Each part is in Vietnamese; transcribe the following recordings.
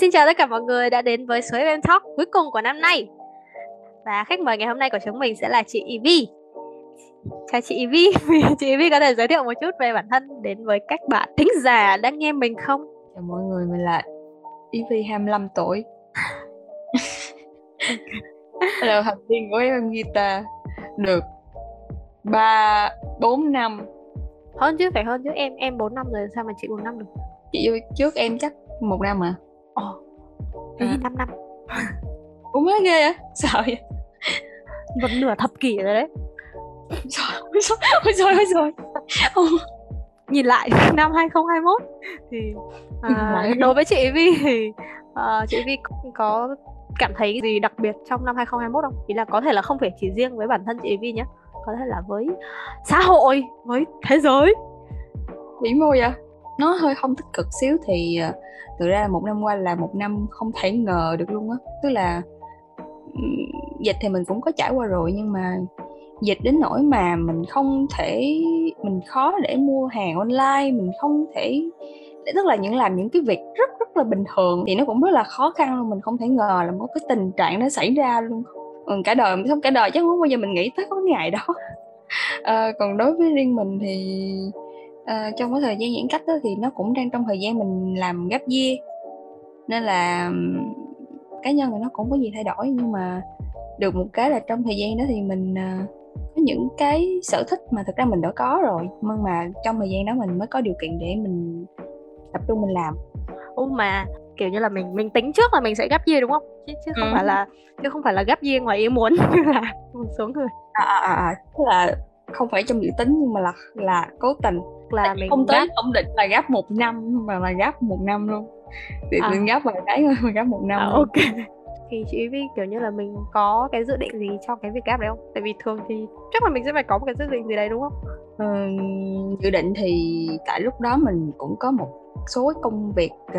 Xin chào tất cả mọi người đã đến với số FM Talk cuối cùng của năm nay. Và khách mời ngày hôm nay của chúng mình sẽ là chị Evie Chào chị Evie Chị Evie có thể giới thiệu một chút về bản thân đến với các bạn thính giả đang nghe mình không? Chào mọi người, mình là Evie 25 tuổi. Là học viên của em guitar Được 3, 4 năm. Hơn chứ, phải hơn chứ. Em em 4 năm rồi, sao mà chị 4 năm được? Chị vô trước em chắc một năm à Ồ, oh, à. 5 năm. Ủa mới ghê á, sợ vậy? Một nửa thập kỷ rồi đấy. Ôi rồi, ôi rồi, ôi rồi Nhìn lại năm 2021 Thì à, đối với chị Vi thì uh, chị Vi có cảm thấy gì đặc biệt trong năm 2021 không? Ý là có thể là không phải chỉ riêng với bản thân chị Vi nhé Có thể là với xã hội, với thế giới. Vĩ mô vậy? Nó hơi không tích cực xíu thì ờ, tự ra là một năm qua là một năm không thể ngờ được luôn á. Tức là dịch thì mình cũng có trải qua rồi nhưng mà dịch đến nỗi mà mình không thể mình khó để mua hàng online mình không thể tức là những làm những cái việc rất rất là bình thường thì nó cũng rất là khó khăn luôn. Mình không thể ngờ là một cái tình trạng nó xảy ra luôn. Ừ, cả đời không cả đời chắc không bao giờ mình nghĩ tới cái ngày đó à, còn đối với riêng mình thì uh, trong cái thời gian giãn cách đó thì nó cũng đang trong thời gian mình làm gấp year nên là cá nhân thì nó cũng có gì thay đổi nhưng mà được một cái là trong thời gian đó thì mình uh, có những cái sở thích mà thực ra mình đã có rồi nhưng mà trong thời gian đó mình mới có điều kiện để mình tập trung mình làm Ủa mà kiểu như là mình mình tính trước là mình sẽ gấp year đúng không chứ chứ không ừ. phải là chứ không phải là gấp year ngoài ý muốn như là một số người à à à, à. tức là không phải trong dự tính nhưng mà là là cố tình là mình không tới không định là gấp một năm mà là gấp một năm luôn thì à. mình gấp vài cái thôi mà gấp một năm à, ok thì chị Vi kiểu như là mình có cái dự định gì cho cái việc gap đấy không? Tại vì thường thì chắc là mình sẽ phải có một cái dự định gì đấy đúng không? Ừ, dự định thì tại lúc đó mình cũng có một số công việc uh,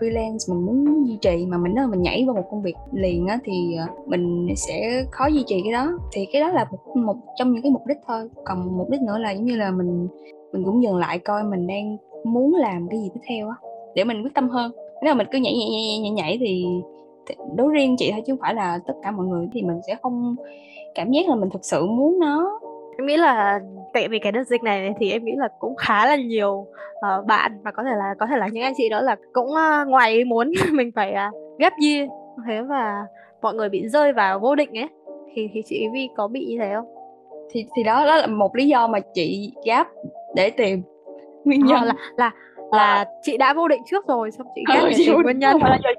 freelance mình muốn duy trì mà mình nói mình nhảy vào một công việc liền á thì uh, mình sẽ khó duy trì cái đó thì cái đó là một, một trong những cái mục đích thôi còn mục đích nữa là giống như là mình mình cũng dừng lại coi mình đang muốn làm cái gì tiếp theo á để mình quyết tâm hơn. Nếu mà mình cứ nhảy nhảy nhảy nhảy, nhảy thì, đối riêng chị thôi chứ không phải là tất cả mọi người thì mình sẽ không cảm giác là mình thực sự muốn nó. Em nghĩ là tại vì cái đợt dịch này thì em nghĩ là cũng khá là nhiều uh, bạn và có thể là có thể là những anh chị đó là cũng uh, ngoài muốn mình phải uh, ghép year. Thế và mọi người bị rơi vào vô định ấy thì thì chị Vi có bị như thế không? Thì thì đó đó là một lý do mà chị gáp để tìm. Nguyên nhân. à, là là là à. chị đã vô định trước rồi xong chị ghép ừ, để tìm nguyên nhân. không phải là do,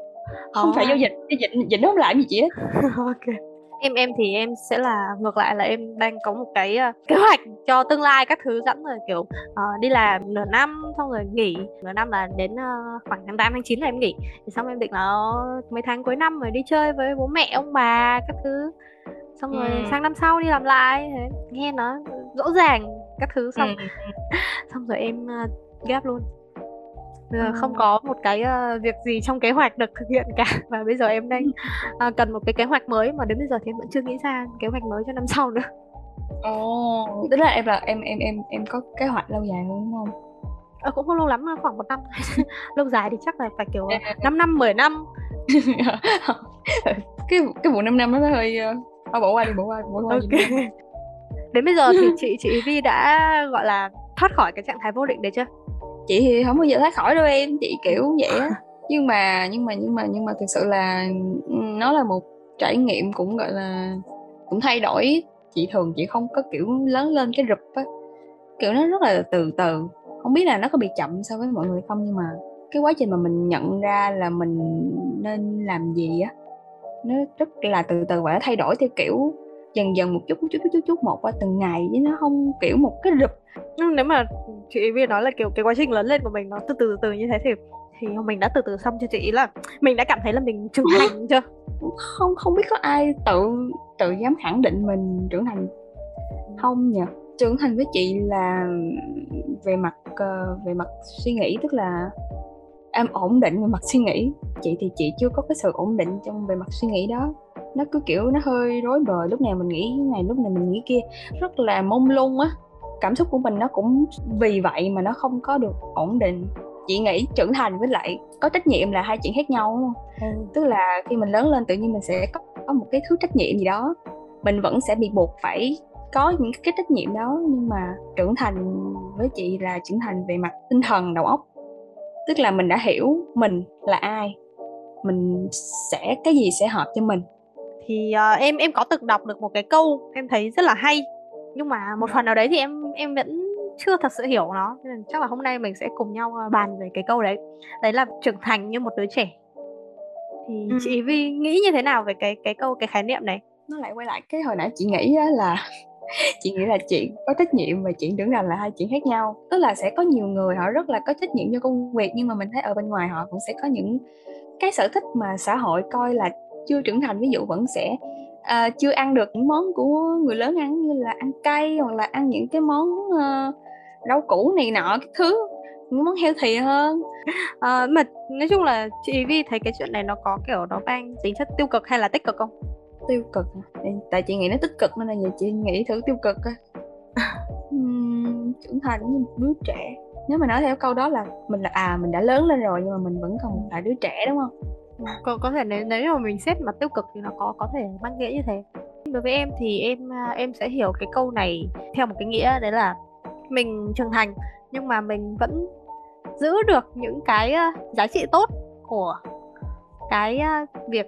không à. phải giao dịch dịch dịch nó không làm gì chị hết. Ok. Em em thì em sẽ là ngược lại là em đang có một cái uh, kế hoạch cho tương lai các thứ sẵn rồi kiểu uh, đi làm nửa năm xong rồi nghỉ. Nửa năm là đến uh, khoảng tháng 8 tháng 9 là em nghỉ. Thì xong em định là mấy tháng cuối năm rồi đi chơi với bố mẹ ông bà các thứ xong rồi ừ. sang năm sau đi làm lại. Thế nghe nó rõ ràng các thứ xong. Ừ. xong rồi em uh, ghép luôn. Ừ. không có một cái uh, việc gì trong kế hoạch được thực hiện cả. Và bây giờ em đang uh, cần một cái kế hoạch mới mà đến bây giờ thì em vẫn chưa nghĩ ra kế hoạch mới cho năm sau nữa. Ồ oh, tức là em là em em em em có kế hoạch lâu dài luôn đúng không? Ờ, cũng không lâu lắm khoảng một năm. Lâu dài thì chắc là phải kiểu 5 năm 10 năm. Cái cái vụ 5 năm nó hơi Thôi bỏ qua đi, bỏ qua, bỏ qua. Ok. Đến bây giờ thì chị chị Vi đã gọi là thoát khỏi cái trạng thái vô định đấy chưa? Chị thì không bao giờ thoát khỏi đâu em, chị kiểu vậy á. nhưng mà nhưng mà nhưng mà nhưng mà thực sự là nó là một trải nghiệm cũng gọi là cũng thay đổi chị thường chị không có kiểu lớn lên cái rụp á kiểu nó rất là từ từ không biết là nó có bị chậm so với mọi người không nhưng mà cái quá trình mà mình nhận ra là mình nên làm gì á nó rất là từ từ và nó thay đổi theo kiểu dần dần một chút chút chút chút chút một qua từng ngày chứ nó không kiểu một cái rụp. Nếu mà chị Vi nói là kiểu cái quá trình lớn lên của mình nó từ từ từ như thế thì thì mình đã từ từ xong cho chị? Là mình đã cảm thấy là mình trưởng thành chưa? Không không biết có ai tự tự dám khẳng định mình trưởng thành không nhỉ? Trưởng thành với chị là về mặt uh, về mặt suy nghĩ tức là em ổn định về mặt suy nghĩ. Chị thì chị chưa có cái sự ổn định trong về mặt suy nghĩ đó. Nó cứ kiểu nó hơi rối bời. Lúc nào mình nghĩ này lúc này mình nghĩ kia. Rất là mông lung á. Cảm xúc của mình nó cũng vì vậy mà nó không có được ổn định. Chị nghĩ trưởng thành với lại có trách nhiệm là hai chuyện khác nhau đúng không? Ừ. tức là khi mình lớn lên tự nhiên mình sẽ có một cái thứ trách nhiệm gì đó. Mình vẫn sẽ bị buộc phải có những cái trách nhiệm đó. Nhưng mà trưởng thành với chị là trưởng thành về mặt tinh thần đầu óc tức là mình đã hiểu mình là ai. Mình sẽ cái gì sẽ hợp cho mình. Thì uh, em em có từng đọc được một cái câu em thấy rất là hay. Nhưng mà một phần nào đấy thì em em vẫn chưa thật sự hiểu nó. Nên chắc là hôm nay mình sẽ cùng nhau ờ, bàn về cái câu đấy. Đấy là trưởng thành như một đứa trẻ. Thì ừ. chị Vi nghĩ như thế nào về cái cái câu cái khái niệm này? Nó lại quay lại cái hồi nãy chị nghĩ là chị nghĩ là chuyện có trách nhiệm và chuyện trưởng thành là hai chuyện khác nhau. Tức là sẽ có nhiều người họ rất là có trách nhiệm cho công việc nhưng mà mình thấy ở bên ngoài họ cũng sẽ có những cái sở thích mà xã hội coi là chưa trưởng thành. Ví dụ vẫn sẽ uh, chưa ăn được những món của người lớn ăn như là ăn cay hoặc là ăn những cái món uh, rau củ này nọ cái thứ những món healthy hơn. À, mà nói chung là chị Vi thấy cái chuyện này nó có kiểu nó mang tính chất tiêu cực hay là tích cực không? Tiêu cực tại chị nghĩ nó tích cực nên là giờ chị nghĩ thử tiêu cực coi. Uhm, trưởng thành như một đứa trẻ. Nếu mà nói theo câu đó là mình là à mình đã lớn lên rồi nhưng mà mình vẫn còn là đứa trẻ đúng không? Có có thể nếu nếu mà mình xét mặt tiêu cực thì nó có có thể mang nghĩa như thế. Đối với em thì em à, em sẽ hiểu cái câu này theo một cái nghĩa đấy là mình trưởng thành nhưng mà mình vẫn giữ được những cái à, giá trị tốt của cái à, việc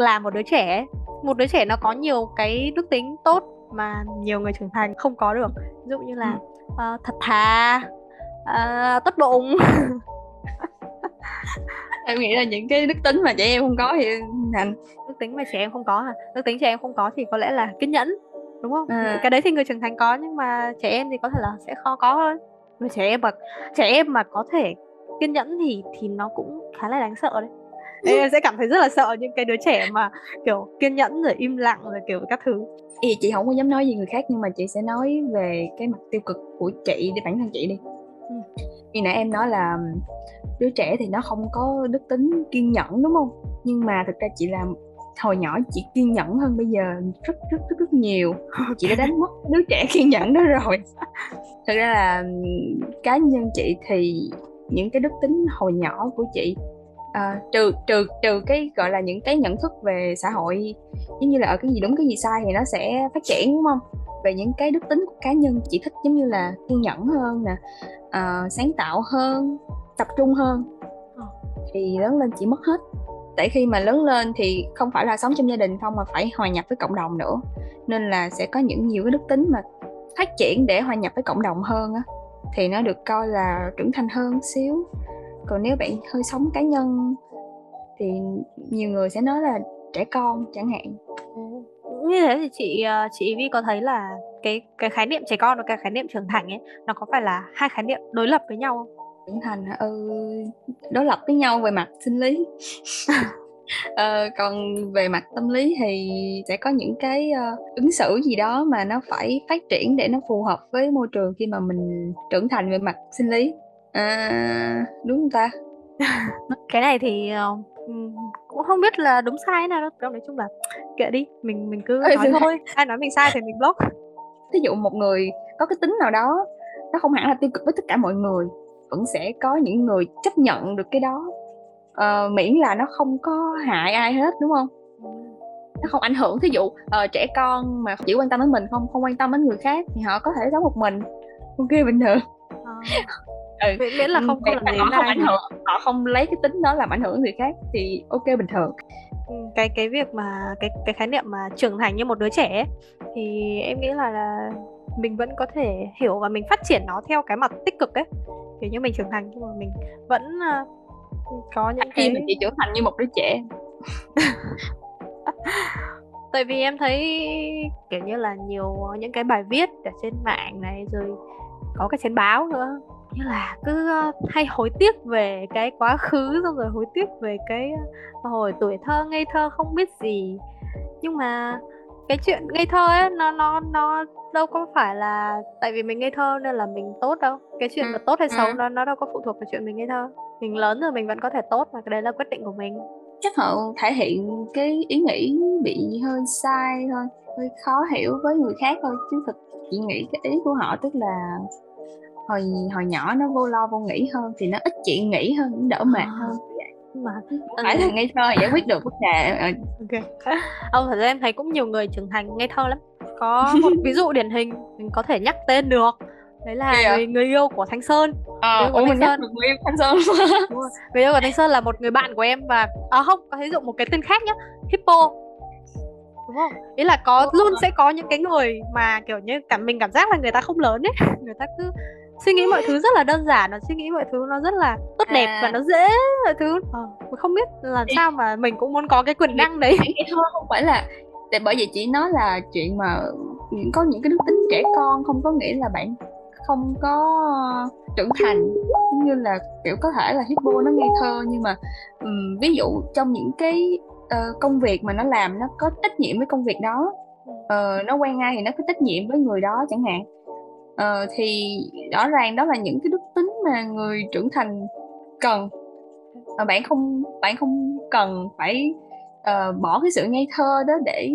là một đứa trẻ một đứa trẻ nó có nhiều cái đức tính tốt mà nhiều người trưởng thành không có được. Ví dụ như là uh, thật thà uh, tốt bụng. Em nghĩ là những cái đức tính mà trẻ em không có thì thành đức tính mà trẻ em không có à đức tính trẻ em không có thì có lẽ là kiên nhẫn đúng không? À. cái đấy thì người trưởng thành có nhưng mà trẻ em thì có thể là sẽ khó có hơn. Mà trẻ em mà trẻ em mà có thể kiên nhẫn thì thì nó cũng khá là đáng sợ đấy em sẽ cảm thấy rất là sợ những cái đứa trẻ mà kiểu kiên nhẫn rồi im lặng rồi kiểu các thứ. Ý, chị không có dám nói gì người khác nhưng mà chị sẽ nói về cái mặt tiêu cực của chị để bản thân chị đi. Ừ. như nãy em nói là đứa trẻ thì nó không có đức tính kiên nhẫn đúng không? Nhưng mà thực ra chị làm hồi nhỏ chị kiên nhẫn hơn bây giờ rất rất rất rất nhiều. Chị đã đánh mất đứa trẻ kiên nhẫn đó rồi. Thực ra là cá nhân chị thì những cái đức tính hồi nhỏ của chị à, trừ trừ trừ cái gọi là những cái nhận thức về xã hội giống như là ở cái gì đúng cái gì sai thì nó sẽ phát triển đúng không? Về những cái đức tính của cá nhân chị thích giống như là kiên nhẫn hơn nè uh, sáng tạo hơn tập trung hơn ờ. thì lớn lên chỉ mất hết. Tại khi mà lớn lên thì không phải là sống trong gia đình không mà phải hòa nhập với cộng đồng nữa. Nên là sẽ có những nhiều cái đức tính mà phát triển để hòa nhập với cộng đồng hơn á thì nó được coi là trưởng thành hơn xíu còn nếu bạn hơi sống cá nhân thì nhiều người sẽ nói là trẻ con chẳng hạn. Như thế thì chị ờ, chị Vi có thấy là cái cái khái niệm trẻ con và cái khái niệm trưởng thành ấy nó có phải là hai khái niệm đối lập với nhau không? trưởng thành ừ đối lập với nhau về mặt sinh lý. Ờ, còn về mặt tâm lý thì sẽ có những cái uh, ứng xử gì đó mà nó phải phát triển để nó phù hợp với môi trường khi mà mình trưởng thành về mặt sinh lý à, đúng không ta? Cái này thì uh, cũng không biết là đúng sai nào đâu. Trong nói chung là kệ đi mình mình cứ nói thôi. Ai nói mình sai thì mình block. Ví dụ một người có cái tính nào đó nó không hẳn là tiêu cực với tất cả mọi người vẫn sẽ có những người chấp nhận được cái đó. Uh, miễn là nó không có hại ai hết đúng không? Nó không ảnh hưởng. Thí dụ uh, trẻ con mà chỉ quan tâm đến mình không không quan tâm đến người khác thì họ có thể sống một mình. Ok bình thường. À. ừ. miễn là không có làm gì không ảnh hưởng họ không lấy cái tính đó làm ảnh hưởng người khác thì ok bình thường. Ừ, cái cái việc mà cái cái khái niệm mà trưởng thành như một đứa trẻ ấy, thì em nghĩ là, là mình vẫn có thể hiểu và mình phát triển nó theo cái mặt tích cực ấy. Kiểu như mình trưởng thành nhưng mà mình vẫn uh, có những khi cái... mình chỉ trưởng thành như một đứa trẻ. Tại vì em thấy kiểu như là nhiều những cái bài viết ở trên mạng này rồi có cái trên báo nữa như là cứ hay hối tiếc về cái quá khứ xong rồi hối tiếc về cái hồi tuổi thơ ngây thơ không biết gì nhưng mà cái chuyện ngây thơ ấy nó nó nó đâu có phải là tại vì mình ngây thơ nên là mình tốt đâu cái chuyện ừ. mà tốt hay xấu ừ. nó nó đâu có phụ thuộc vào chuyện mình ngây thơ mình lớn rồi mình vẫn có thể tốt mà cái đấy là quyết định của mình chắc họ thể hiện cái ý nghĩ bị hơi sai thôi hơi khó hiểu với người khác thôi chứ thực chị nghĩ cái ý của họ tức là hồi hồi nhỏ nó vô lo vô nghĩ hơn thì nó ít chuyện nghĩ hơn đỡ mệt À. hơn mà phải là ngây thơ giải quyết được vấn đề Ờ, ok. Ông thật ra em thấy cũng nhiều người trưởng thành ngây thơ lắm. Có một ví dụ điển hình mình có thể nhắc tên được. Đấy là người, người yêu của Thanh Sơn. Ờ Yêu của ủa Thanh Sơn. người yêu thanh sơn người yêu của Thanh Sơn là một người bạn của em và à không có ví dụ một cái tên khác nhá. Hippo. Đúng không? Ý là có luôn sẽ có những cái người mà kiểu như cảm mình cảm giác là người ta không lớn ấy. Người ta cứ suy nghĩ mọi thứ rất là đơn giản nó suy nghĩ mọi thứ nó rất là tốt đẹp À. và nó dễ mọi thứ. Mình không biết làm sao mà mình cũng muốn có cái quyền năng đấy. thơ không phải là tại bởi vì chị nói là chuyện mà có những cái đức tính trẻ con không có nghĩa là bạn không có trưởng thành Giống như là kiểu có thể là hippo nó ngây thơ. Nhưng mà ừm, ví dụ trong những cái ờ, công việc mà nó làm nó có trách nhiệm với công việc đó ờ, nó quen ai thì nó có trách nhiệm với người đó chẳng hạn Ờ, thì rõ ràng đó là những cái đức tính mà người trưởng thành cần. Ờ, bạn không bạn không cần phải uh, bỏ cái sự ngây thơ đó để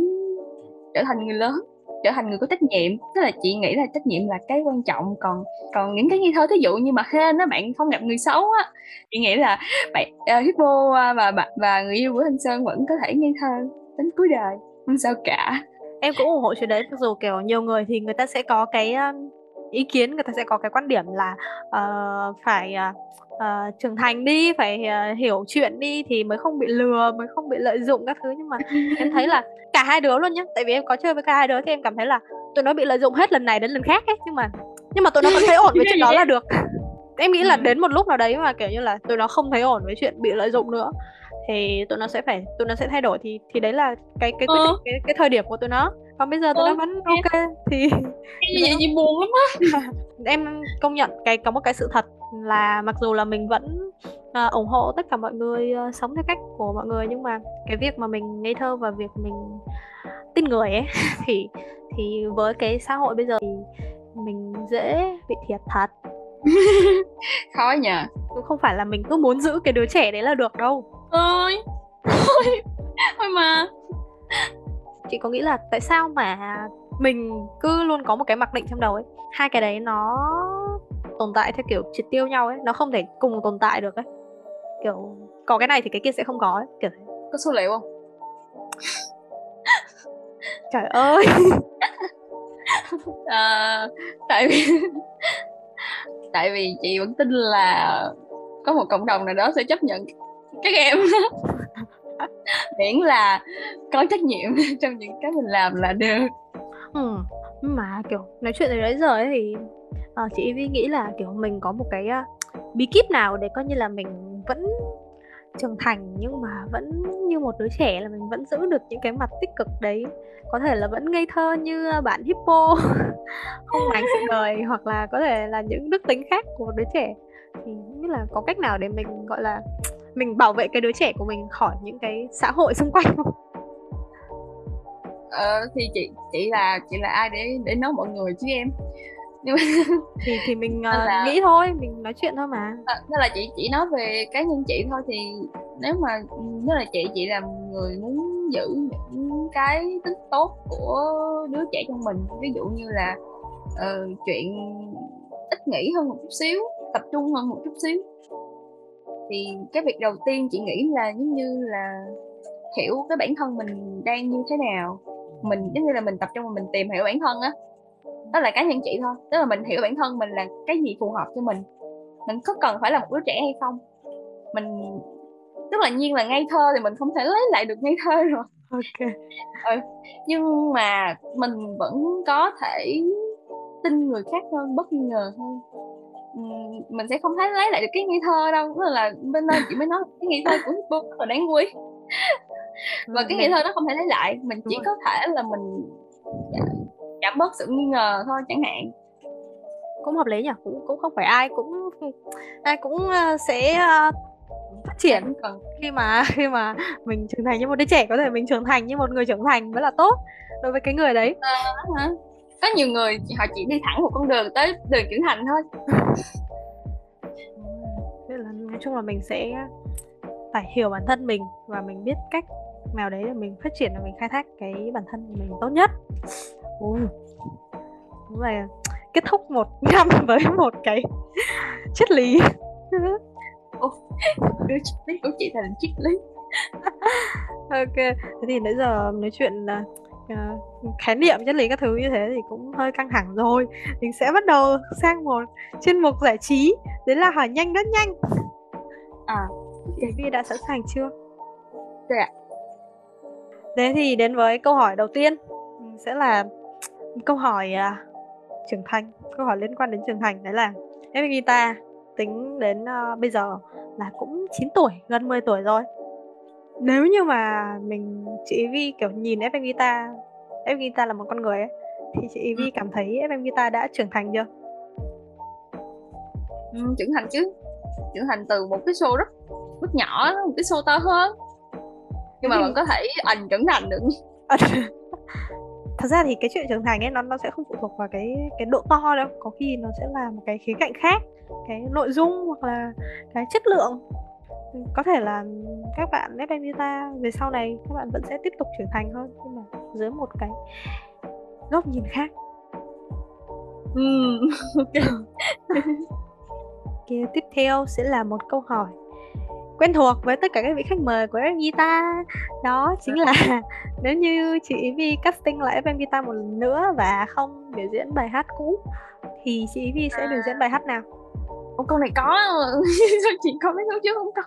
trở thành người lớn trở thành người có trách nhiệm. Tức là chị nghĩ là trách nhiệm là cái quan trọng. Còn còn những cái ngây thơ thí dụ như mà hên á bạn không gặp người xấu á chị nghĩ là bạn uh, hippo à, và và người yêu của thanh sơn vẫn có thể ngây thơ đến cuối đời. Không sao cả. Em cũng ủng hộ chuyện đấy mặc dù kiểu nhiều người thì người ta sẽ có cái ý kiến người ta sẽ có cái quan điểm là ờ, phải ờ, trưởng thành đi phải ờ, hiểu chuyện đi thì mới không bị lừa mới không bị lợi dụng các thứ. Nhưng mà em thấy là cả hai đứa luôn nhá tại vì em có chơi với cả hai đứa thì em cảm thấy là tụi nó bị lợi dụng hết lần này đến lần khác ấy nhưng mà nhưng mà tụi nó vẫn thấy ổn với chuyện đó là được. Em nghĩ là Ừ. đến một lúc nào đấy mà kiểu như là tụi nó không thấy ổn với chuyện bị lợi dụng nữa thì tụi nó sẽ phải tụi nó sẽ thay đổi. Thì thì đấy là cái cái Ờ. định cái, cái thời điểm của tụi nó. Còn bây giờ tụi Ờ, nó vẫn ok thì như vậy buồn lắm á. Em công nhận cái có một cái sự thật là mặc dù là mình vẫn à, ủng hộ tất cả mọi người à, sống theo cách của mọi người nhưng mà cái việc mà mình ngây thơ và việc mình tin người ấy thì thì với cái xã hội bây giờ thì mình dễ bị thiệt thật. Khó nhờ. Cũng không phải là mình cứ muốn giữ cái đứa trẻ đấy là được đâu ơi thôi thôi mà. Chị có nghĩ là tại sao mà mình cứ luôn có một cái mặc định trong đầu ấy? Hai cái đấy nó tồn tại theo kiểu triệt tiêu nhau ấy nó không thể cùng tồn tại được ấy. Kiểu có cái này thì cái kia sẽ không có ấy kiểu có số liệu không? Trời ơi. À, tại vì tại vì chị vẫn tin là có một cộng đồng nào đó sẽ chấp nhận các em. Miễn là có trách nhiệm trong những cái mình làm là được. Ừ. mà kiểu nói chuyện từ đấy giờ ấy thì à, chị Vi nghĩ là kiểu mình có một cái uh, bí kíp nào để coi như là mình vẫn trưởng thành nhưng mà vẫn như một đứa trẻ là mình vẫn giữ được những cái mặt tích cực đấy? Có thể là vẫn ngây thơ như ờ, bạn hippo không màng sự đời hoặc là có thể là những đức tính khác của một đứa trẻ. Thì như biết là có cách nào để mình gọi là mình bảo vệ cái đứa trẻ của mình khỏi những cái xã hội xung quanh. Không ờ, thì chị chị là chị là ai để để nói mọi người chứ em? Nhưng mà thì thì mình ờ, là- nghĩ thôi mình nói chuyện thôi mà. Nên là chị chỉ nói về cá nhân chị thôi thì nếu mà nếu là chị chị là người muốn giữ những cái tính tốt của đứa trẻ trong mình. Ví dụ như là ờ, chuyện ít nghĩ hơn một chút xíu tập trung hơn một chút xíu thì cái việc đầu tiên chị nghĩ là giống như là hiểu cái bản thân mình đang như thế nào. Mình giống như là mình tập trung và mình tìm hiểu bản thân á. Đó là cá nhân chị thôi. Tức là mình hiểu bản thân mình là cái gì phù hợp cho mình. Mình có cần phải là một đứa trẻ hay không? Mình tức là nhiên là ngây thơ thì mình không thể lấy lại được ngây thơ rồi. Ok. Nhưng mà mình vẫn có thể tin người khác hơn bất nghi ngờ hơn mình sẽ không thấy lấy lại được cái ngây thơ đâu Tức là bên đây chị mới nói cái ngây thơ của Hippo rất là đáng quý. Và cái ngây thơ đó không thể lấy lại mình chỉ có thể là mình giảm- giảm bớt sự nghi ngờ thôi chẳng hạn. Cũng hợp lý nhỉ cũng cũng không phải ai cũng ai cũng ờ, sẽ ờ, phát triển Chẳng cần khi mà khi mà mình trưởng thành như một đứa trẻ có thể mình trưởng thành như một người trưởng thành mới là tốt đối với cái người đấy. Hả? có nhiều người họ chỉ đi thẳng một con đường tới đường trưởng thành thôi Thế là nói chung là mình sẽ phải hiểu bản thân mình và mình biết cách nào đấy để mình phát triển và mình khai thác cái bản thân của mình tốt nhất. Ui. đúng là kết thúc một năm với một cái triết lý. Đưa triết lý của chị thành triết lý. Ok. Thế thì nãy giờ nói chuyện uh, khái niệm triết lý các thứ như thế thì cũng hơi căng thẳng rồi. Mình sẽ bắt đầu sang một chuyên mục giải trí. Đấy là hỏi nhanh rất nhanh. À. Okay. Vi đã sẵn sàng chưa? Dạ. Thế thì đến với câu hỏi đầu tiên. Sẽ là câu hỏi uh, trưởng thành câu hỏi liên quan đến trưởng thành. Đấy là em guitar tính đến uh, bây giờ là cũng 9 tuổi gần 10 tuổi rồi nếu như mà mình chị Vi kiểu nhìn FM Guitar FM Guitar là một con người ấy thì chị Vi ừ. cảm thấy FM Guitar đã trưởng thành chưa? Ừ, trưởng thành chứ. Trưởng thành từ một cái show rất rất nhỏ một cái show to hơn. Nhưng mà vẫn có thể ảnh trưởng thành được. Thật ra thì cái chuyện trưởng thành ấy nó nó sẽ không phụ thuộc vào cái cái độ to đâu. Có khi nó sẽ là một cái khía cạnh khác cái nội dung hoặc là cái chất lượng có thể là các bạn FM Vita về sau này các bạn vẫn sẽ tiếp tục trưởng thành hơn nhưng mà dưới một cái góc nhìn khác. Ừ, ok. Okay, tiếp theo sẽ là một câu hỏi quen thuộc với tất cả các vị khách mời của FM Guitar đó chính là nếu như chị Vi casting lại FM Guitar một lần nữa và không biểu diễn bài hát cũ thì chị Vi sẽ biểu diễn bài hát nào Ủa câu này có sao chị có mấy số chứ không có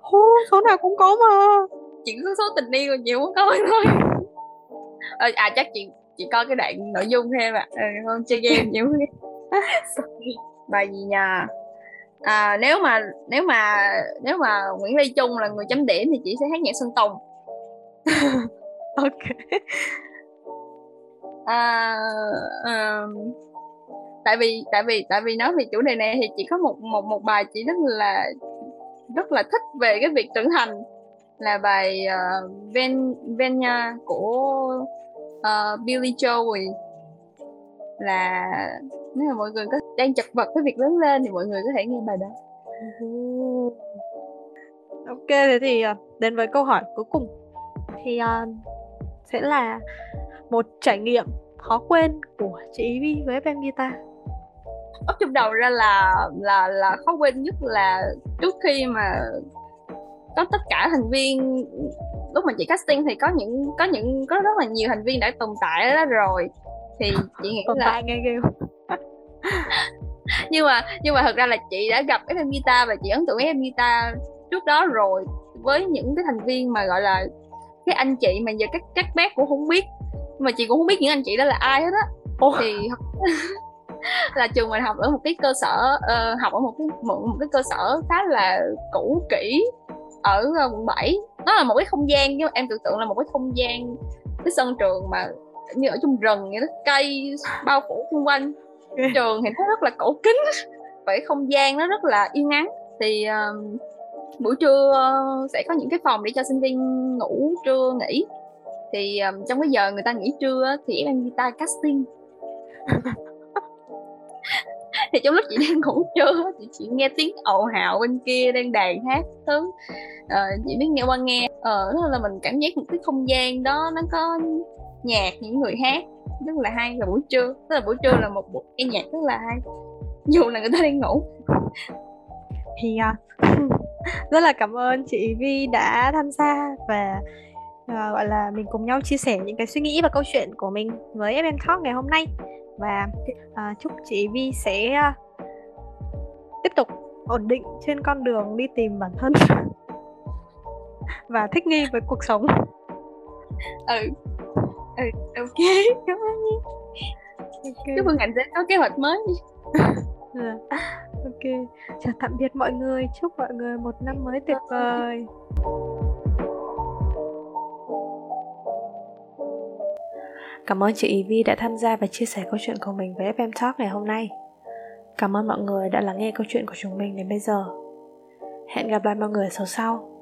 Hô, số nào cũng có mà. Chỉ có số tình yêu nhiều không có thôi. Ờ, À chắc chị chị coi cái đoạn nội dung thêm ạ à. không chơi game nhiều bài gì nha à, nếu mà nếu mà nếu mà Nguyễn Lê Trung là người chấm điểm thì chị sẽ hát nhạc Sơn Tùng. Ok. À, um, tại vì tại vì tại vì nói về chủ đề này thì chỉ có một một một bài chị rất là rất là thích về cái việc trưởng thành là bài uh, Ven Venya của uh, Billy Joel. Là nếu mà mọi người có đang chật vật cái việc lớn lên thì mọi người có thể nghe bài đó. Ok thế thì ờ, đến với câu hỏi cuối cùng. Thì uh, sẽ là một trải nghiệm khó quên của chị Ivy với em Guitar ấp trong đầu ra là là là khó quên nhất là trước khi mà có tất cả thành viên lúc mà chị casting thì có những có những có rất là nhiều thành viên đã tồn tại đó rồi. Thì chị nghĩ tồn là tại nghe ghê nhưng mà nhưng mà thật ra là chị đã gặp FM Guitar và chị ấn tượng FM Guitar trước đó rồi. Với những cái thành viên mà gọi là cái anh chị mà giờ các các bác cũng không biết mà chị cũng không biết những anh chị đó là ai hết á. Thì là trường mình học ở một cái cơ sở uh, học ở một cái một, một cái cơ sở khá là cũ kỹ ở uh, quận 7 nó là một cái không gian nhưng em tưởng tượng là một cái không gian cái sân trường mà như ở trong rừng vậy đó cây bao phủ xung quanh. Trường thì nó rất là cổ kính vậy không gian nó rất là yên ắng. Thì uh, buổi trưa sẽ có những cái phòng để cho sinh viên ngủ trưa nghỉ. Thì um, trong cái giờ người ta nghỉ trưa thì em guitar casting thì trong lúc chị đang ngủ trưa thì chị nghe tiếng ồn ào bên kia đang đàn hát thứ. Ờ, chị biết nghe qua nghe. Ờ đó là mình cảm giác một cái không gian đó nó có nhạc những người hát rất là hay là buổi trưa. Tức là buổi trưa là một buổi nghe nhạc rất là hay dù là người ta đang ngủ. Thì uh, rất là cảm ơn chị Vi đã tham gia và uh, gọi là mình cùng nhau chia sẻ những cái suy nghĩ và câu chuyện của mình với FM Talk ngày hôm nay và uh, chúc chị Vi sẽ uh, tiếp tục ổn định trên con đường đi tìm bản thân và thích nghi với cuộc sống. Ừ. Ừ ok cảm ơn nhi. Okay. chúc mừng hạnh sẽ có kế hoạch mới. À, ok. Chào tạm biệt mọi người. Chúc mọi người một năm mới tuyệt vời Cảm ơn chị Vi đã tham gia và chia sẻ câu chuyện của mình với FM Talk ngày hôm nay. Cảm ơn mọi người đã lắng nghe câu chuyện của chúng mình đến bây giờ. Hẹn gặp lại mọi người số sau.